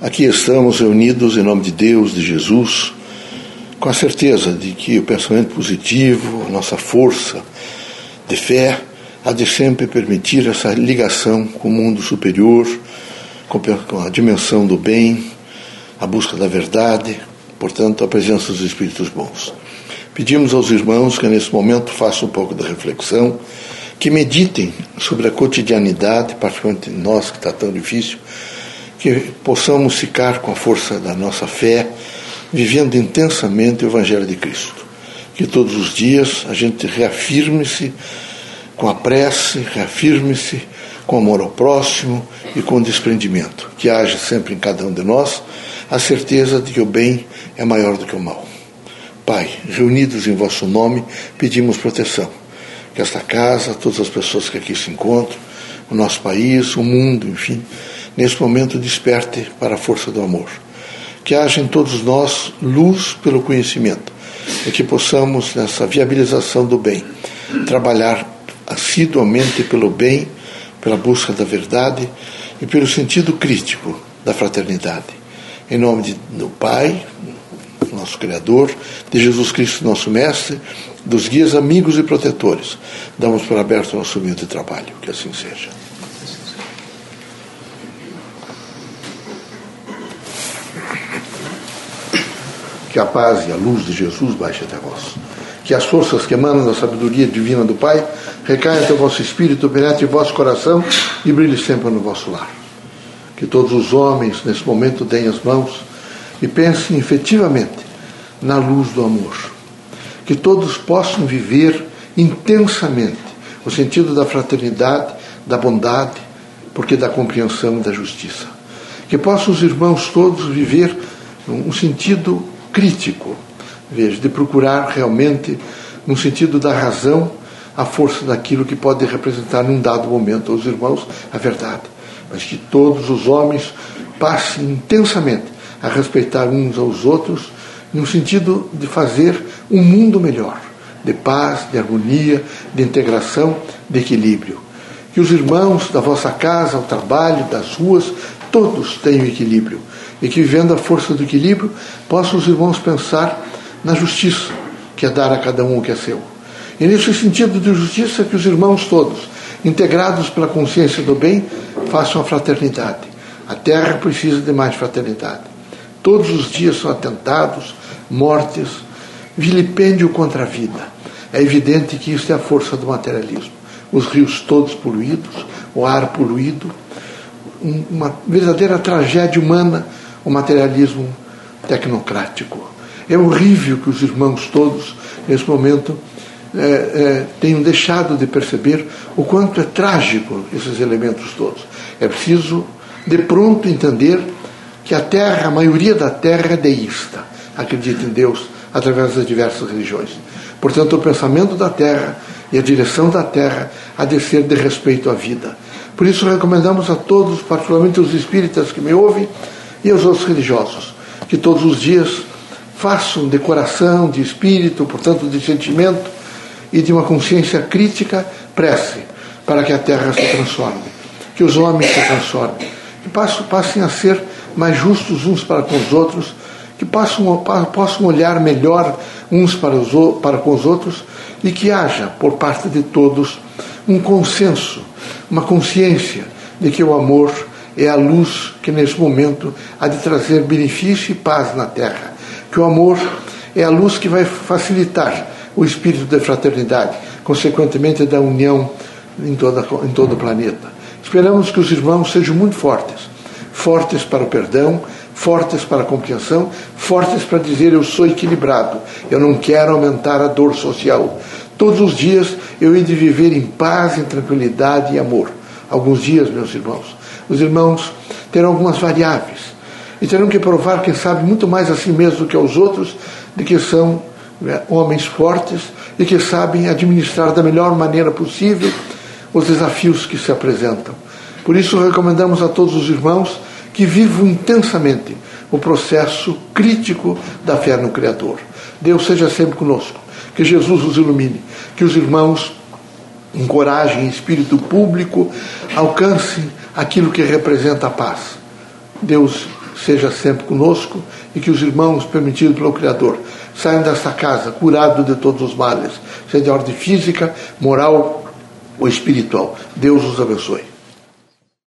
Aqui estamos reunidos em nome de Deus, de Jesus, com a certeza de que o pensamento positivo, a nossa força de fé, há de sempre permitir essa ligação com o mundo superior, com a dimensão do bem, a busca da verdade, portanto, a presença dos Espíritos bons. Pedimos aos irmãos que nesse momento façam um pouco de reflexão, que meditem sobre a cotidianidade, particularmente nós que está tão difícil, que possamos ficar com a força da nossa fé, vivendo intensamente o Evangelho de Cristo. Que todos os dias a gente reafirme-se com a prece, reafirme-se com amor ao próximo e com desprendimento. Que haja sempre em cada um de nós a certeza de que o bem é maior do que o mal. Pai, reunidos em vosso nome, pedimos proteção. Que esta casa, todas as pessoas que aqui se encontram, o nosso país, o mundo, enfim, nesse momento desperte para a força do amor. Que haja em todos nós luz pelo conhecimento e que possamos, nessa viabilização do bem, trabalhar assiduamente pelo bem, pela busca da verdade e pelo sentido crítico da fraternidade. Em nome de, do Pai, nosso Criador, de Jesus Cristo, nosso Mestre, dos guias amigos e protetores, damos por aberto nosso humilde trabalho. Que assim seja. Que a paz e a luz de Jesus baixe até vós. Que as forças que emanam da sabedoria divina do Pai recaiam até o vosso espírito, penetre em vosso coração e brilhe sempre no vosso lar. Que todos os homens, nesse momento, deem as mãos e pensem efetivamente na luz do amor. Que todos possam viver intensamente o sentido da fraternidade, da bondade, porque da compreensão e da justiça. Que possam os irmãos todos viver um sentido crítico, veja, de procurar realmente, no sentido da razão, a força daquilo que pode representar num dado momento aos irmãos a verdade. Mas que todos os homens passem intensamente a respeitar uns aos outros no sentido de fazer um mundo melhor, de paz, de harmonia, de integração, de equilíbrio. Que os irmãos da vossa casa, ao trabalho, das ruas, todos tenham equilíbrio. E que, vivendo a força do equilíbrio, possam os irmãos pensar na justiça, que é dar a cada um o que é seu. E nesse sentido de justiça, que os irmãos todos, integrados pela consciência do bem, façam a fraternidade. A terra precisa de mais fraternidade. Todos os dias são atentados, mortes, vilipêndio contra a vida. É evidente que isso é a força do materialismo. Os rios todos poluídos, o ar poluído, uma verdadeira tragédia humana, o materialismo tecnocrático. É horrível que os irmãos todos, nesse momento, é, é, tenham deixado de perceber o quanto é trágico esses elementos todos. É preciso, de pronto, entender que a terra, a maioria da terra é deísta acredita em Deus através das diversas religiões. Portanto, o pensamento da terra e a direção da terra há de ser de respeito à vida. Por isso, recomendamos a todos, particularmente os espíritas que me ouvem e aos outros religiosos, que todos os dias façam de coração, de espírito, portanto, de sentimento e de uma consciência crítica, prece para que a terra se transforme, que os homens se transformem, que passem a ser mais justos uns para com os outros que possam, possam olhar melhor uns para, os, para com os outros e que haja, por parte de todos, um consenso, uma consciência de que o amor é a luz que nesse momento há de trazer benefício e paz na terra, que o amor é a luz que vai facilitar o espírito de fraternidade, consequentemente da união em, toda, em todo o planeta. Esperamos que os irmãos sejam muito fortes, fortes para o perdão, fortes para a compreensão, fortes para dizer eu sou equilibrado, eu não quero aumentar a dor social. Todos os dias eu hei de viver em paz, em tranquilidade e amor. Alguns dias, meus irmãos, os irmãos terão algumas variáveis e terão que provar, quem sabe, muito mais a si mesmo do que aos outros, de que são né, homens fortes e que sabem administrar da melhor maneira possível os desafios que se apresentam. Por isso, recomendamos a todos os irmãos que vivam intensamente o processo crítico da fé no Criador. Deus seja sempre conosco, que Jesus os ilumine, que os irmãos encorajem em espírito público, alcancem aquilo que representa a paz. Deus seja sempre conosco e que os irmãos, permitidos pelo Criador, saiam desta casa curados de todos os males, seja de ordem física, moral ou espiritual. Deus os abençoe.